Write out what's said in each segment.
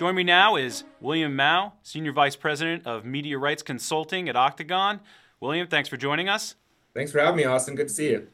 Join me now is William Mao, Senior Vice President of Media Rights Consulting at Octagon. William, thanks for joining us. Thanks for having me, Austin. Good to see you.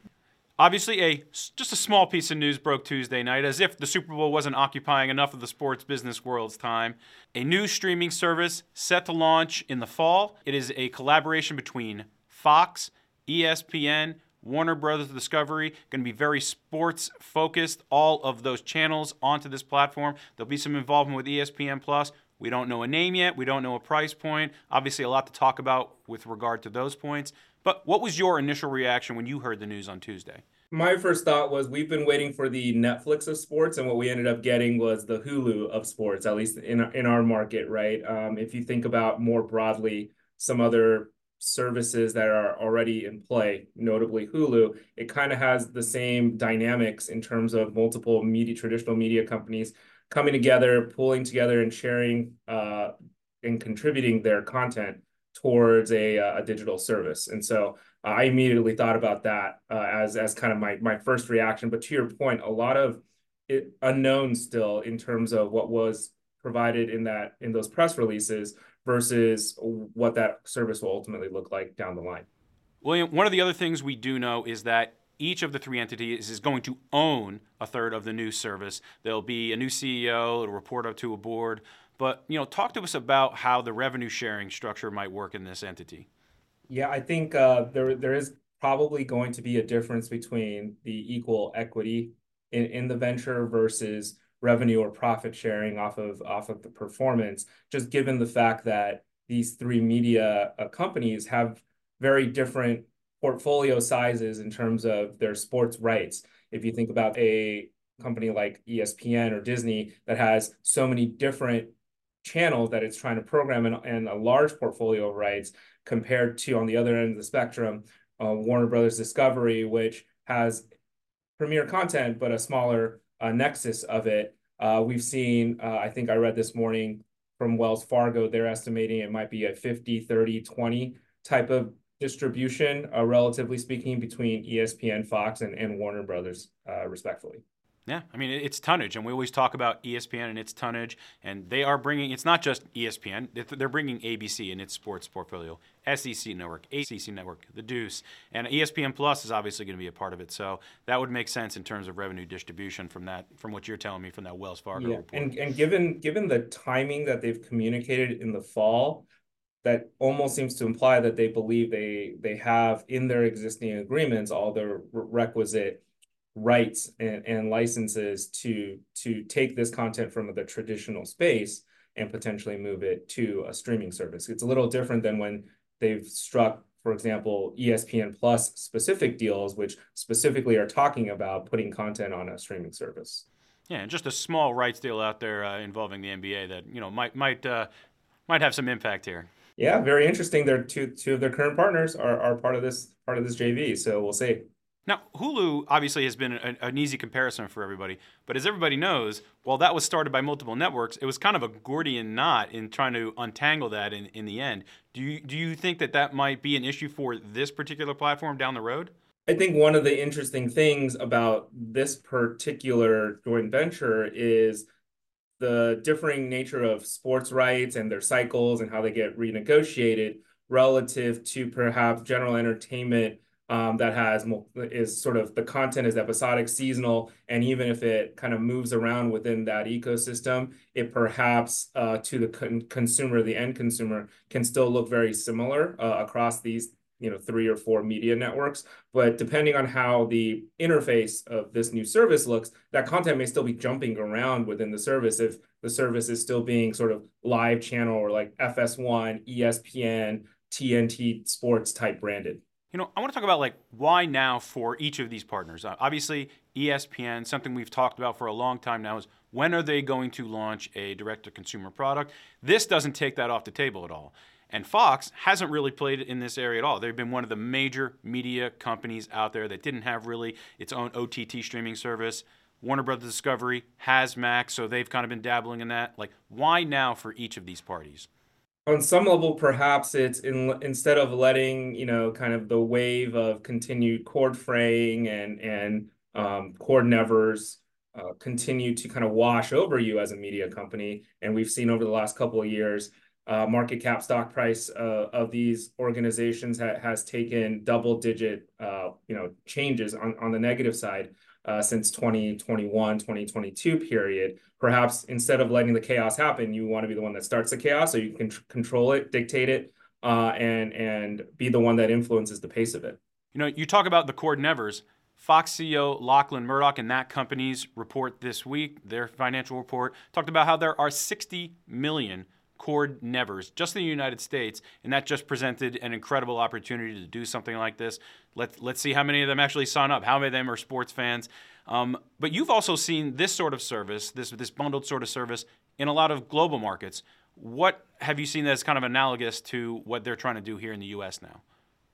Obviously, a just a small piece of news broke Tuesday night, as if the Super Bowl wasn't occupying enough of the sports business world's time. A new streaming service set to launch in the fall. It is a collaboration between Fox, ESPN, Warner Brothers Discovery, going to be very sports focused. All of those channels onto this platform. There'll be some involvement with ESPN Plus. We don't know a name yet. We don't know a price point. Obviously, a lot to talk about with regard to those points. But what was your initial reaction when you heard the news on Tuesday? My first thought was we've been waiting for the Netflix of sports, and what we ended up getting was the Hulu of sports, at least in in our market, right? Um, if you think about more broadly some other services that are already in play, notably Hulu, it kind of has the same dynamics in terms of multiple media, traditional media companies coming together, pulling together, and sharing uh, and contributing their content towards a, uh, a digital service. And so uh, I immediately thought about that uh, as as kind of my my first reaction. But to your point, a lot of it unknown still in terms of what was provided in that in those press releases versus what that service will ultimately look like down the line. William, one of the other things we do know is that each of the three entities is going to own a third of the new service. There'll be a new CEO, it'll report up to a board. But you know, talk to us about how the revenue sharing structure might work in this entity. Yeah, I think uh, there there is probably going to be a difference between the equal equity in, in the venture versus revenue or profit sharing off of off of the performance. Just given the fact that these three media uh, companies have very different portfolio sizes in terms of their sports rights. If you think about a company like ESPN or Disney that has so many different channels that it's trying to program and, and a large portfolio of rights compared to on the other end of the spectrum, uh, Warner Brothers Discovery, which has premier content but a smaller uh, nexus of it. Uh, we've seen, uh, I think I read this morning from Wells Fargo, they're estimating it might be a 50, 30, 20 type of distribution, uh, relatively speaking, between ESPN, Fox, and, and Warner Brothers, uh, respectfully. Yeah, I mean it's tonnage, and we always talk about ESPN and its tonnage, and they are bringing. It's not just ESPN; they're bringing ABC in its sports portfolio, SEC Network, ACC Network, The Deuce, and ESPN Plus is obviously going to be a part of it. So that would make sense in terms of revenue distribution from that, from what you're telling me from that Wells Fargo yeah. report. And and given given the timing that they've communicated in the fall, that almost seems to imply that they believe they they have in their existing agreements all the requisite rights and, and licenses to to take this content from the traditional space and potentially move it to a streaming service. It's a little different than when they've struck, for example, ESPN Plus specific deals, which specifically are talking about putting content on a streaming service. Yeah, and just a small rights deal out there uh, involving the NBA that you know might might uh, might have some impact here. Yeah, very interesting. Their two two of their current partners are, are part of this part of this JV, so we'll see. Now, Hulu obviously has been an, an, easy comparison for everybody, but as everybody knows, while that was started by multiple networks, it was kind of a Gordian knot in trying to untangle that in, in the end. Do you, do you think that that might be an issue for this particular platform down the road? I think one of the interesting things about this particular joint venture is the differing nature of sports rights and their cycles and how they get renegotiated relative to perhaps general entertainment um, that has is sort of the content is episodic, seasonal, and even if it kind of moves around within that ecosystem, it perhaps uh, to the con- consumer, the end consumer, can still look very similar uh, across these you know three or four media networks. But depending on how the interface of this new service looks that content may still be jumping around within the service if the service is still being sort of live channel or like fs1 espn tnt sports type branded you know, I want to talk about like why now for each of these partners. Uh, obviously, ESPN, something we've talked about for a long time now, is when are they going to launch a direct-to-consumer product? This doesn't take that off the table at all. And Fox hasn't really played in this area at all. They've been one of the major media companies out there that didn't have really its own OTT streaming service. Warner Brothers Discovery has Max, so they've kind of been dabbling in that. Like, why now for each of these parties? On some level, perhaps it's in, instead of letting you know kind of the wave of continued cord fraying and and um, cord nevers uh, continue to kind of wash over you as a media company. And we've seen over the last couple of years, uh, market cap stock price uh, of these organizations ha has taken double digit uh, you know changes on, on the negative side uh, since 2021 2022 period perhaps instead of letting the chaos happen you want to be the one that starts the chaos so you can control it dictate it uh, and and be the one that influences the pace of it. You know you talk about the cord nevers. Fox CEO Lachlan Murdoch and that company's report this week, their financial report, talked about how there are 60 million cord nevers just in the United States, and that just presented an incredible opportunity to do something like this. Let's let's see how many of them actually sign up, how many of them are sports fans. Um, but you've also seen this sort of service, this, this bundled sort of service, in a lot of global markets. What have you seen that's kind of analogous to what they're trying to do here in the U.S. now?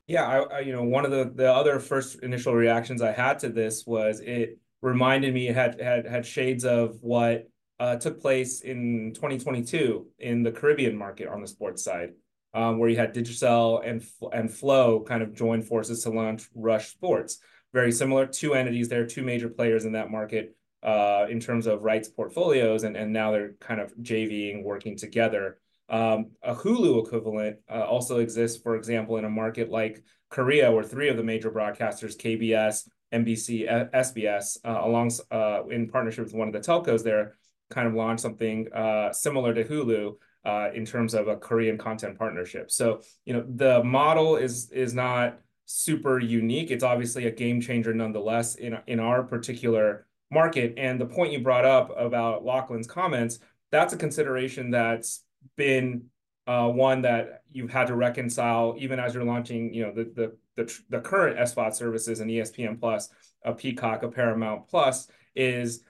Yeah, I, I, you know, one of the the other first initial reactions I had to this was it reminded me it had had had shades of what uh, took place in 2022 in the Caribbean market on the sports side, um, where you had Digicel and and Flow kind of join forces to launch Rush Sports. Very similar, two entities there, two major players in that market uh, in terms of rights portfolios, and, and now they're kind of JVing, working together. Um, a Hulu equivalent uh, also exists, for example, in a market like Korea, where three of the major broadcasters, KBS, MBC, SBS, uh, along uh, in partnership with one of the telcos there, kind of launch something uh, similar to Hulu uh, in terms of a Korean content partnership. So, you know, the model is is not super unique. It's obviously a game changer nonetheless in in our particular market. And the point you brought up about Lachlan's comments, that's a consideration that's been uh, one that you've had to reconcile even as you're launching, you know, the the the, the current SVOD services and ESPN Plus, a Peacock, a Paramount Plus is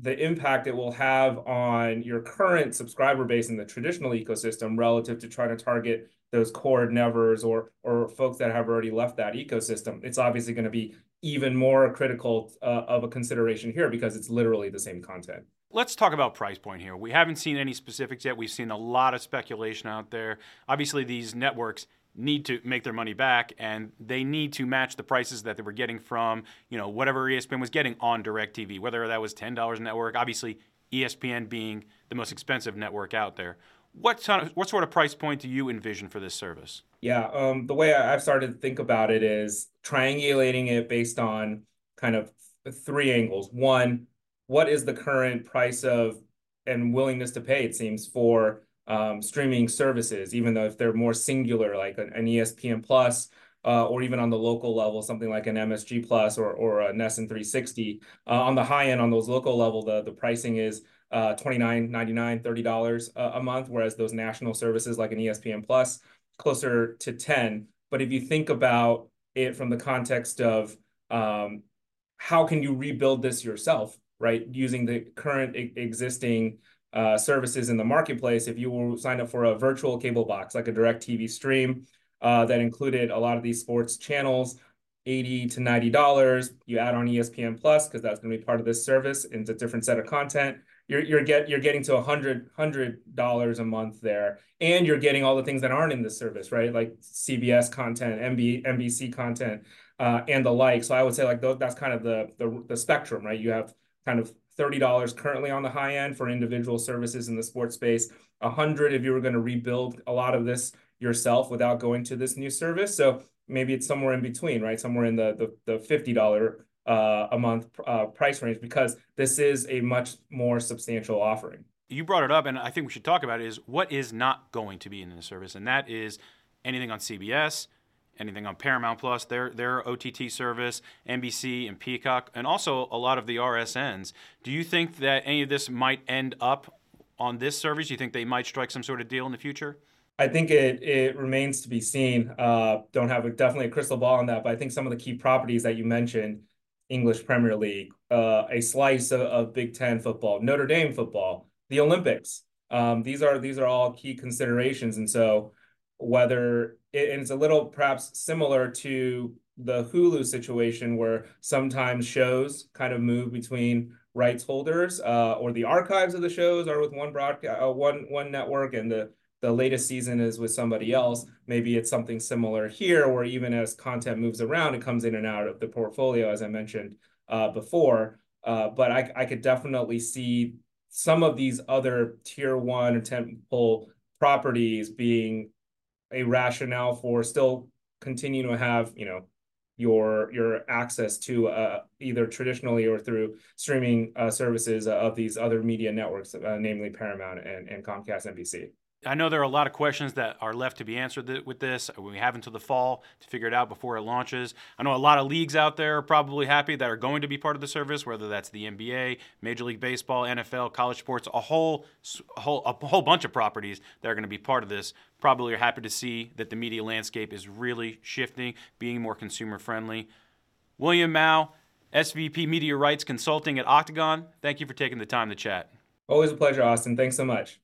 the impact it will have on your current subscriber base in the traditional ecosystem relative to trying to target those cord nevers or or folks that have already left that ecosystem it's obviously going to be even more critical uh, of a consideration here because it's literally the same content Let's talk about price point here. We haven't seen any specifics yet. We've seen a lot of speculation out there. Obviously, these networks need to make their money back and they need to match the prices that they were getting from, you know, whatever ESPN was getting on DirecTV, whether that was $10 a network, obviously ESPN being the most expensive network out there. What, sort of, what sort of price point do you envision for this service? Yeah, um, the way I've started to think about it is triangulating it based on kind of three angles. One, what is the current price of and willingness to pay, it seems, for um, streaming services, even though if they're more singular, like an, an ESPN Plus, uh, or even on the local level, something like an MSG Plus or or a NESN 360. Uh, on the high end, on those local level, the the pricing is uh, $29, $99, $30 a, a month, whereas those national services like an ESPN Plus, closer to 10. But if you think about it from the context of um, how can you rebuild this yourself, right? Using the current existing uh, services in the marketplace, if you will sign up for a virtual cable box, like a DirecTV stream uh, that included a lot of these sports channels, 80 to $90. You add on ESPN Plus, because that's going to be part of this service, and it's a different set of content. You're, you're, get, you're getting to a hundred hundred dollars a month there, and you're getting all the things that aren't in this service, right? Like CBS content, MB, NBC content, uh, and the like. So I would say like that's kind of the, the the spectrum, right? You have kind of $30 currently on the high end for individual services in the sports space, 100 if you were going to rebuild a lot of this yourself without going to this new service. So maybe it's somewhere in between, right? Somewhere in the the, the $50 uh, a month uh, price range because this is a much more substantial offering. You brought it up, and I think we should talk about it, is what is not going to be in the service, and that is anything on CBS, anything on Paramount Plus, their their OTT service, NBC and Peacock, and also a lot of the RSNs. Do you think that any of this might end up on this service? Do you think they might strike some sort of deal in the future? I think it it remains to be seen. Uh, don't have a, definitely a crystal ball on that, but I think some of the key properties that you mentioned, English Premier League, uh, a slice of, of, Big Ten football, Notre Dame football, the Olympics. Um, these are these are all key considerations, and so whether and it's a little perhaps similar to the Hulu situation where sometimes shows kind of move between rights holders uh, or the archives of the shows are with one broadcast uh, one one network and the the latest season is with somebody else. Maybe it's something similar here where even as content moves around it comes in and out of the portfolio as i mentioned uh, before. Uh, but I, I could definitely see some of these other tier one or tentpole properties being a rationale for still continuing to have, you know, your your access to uh, either traditionally or through streaming uh, services of these other media networks, uh, namely Paramount and, and Comcast NBC. I know there are a lot of questions that are left to be answered with this. Uh, we have until the fall to figure it out before it launches. I know a lot of leagues out there are probably happy that are going to be part of the service, whether that's the NBA, Major League Baseball, NFL, college sports, a whole, a whole, a whole bunch of properties that are going to be part of this. Probably are happy to see that the media landscape is really shifting, being more consumer friendly. William Mao, SVP Media Rights Consulting at Octagon. Thank you for taking the time to chat. Always a pleasure, Austin. Thanks so much.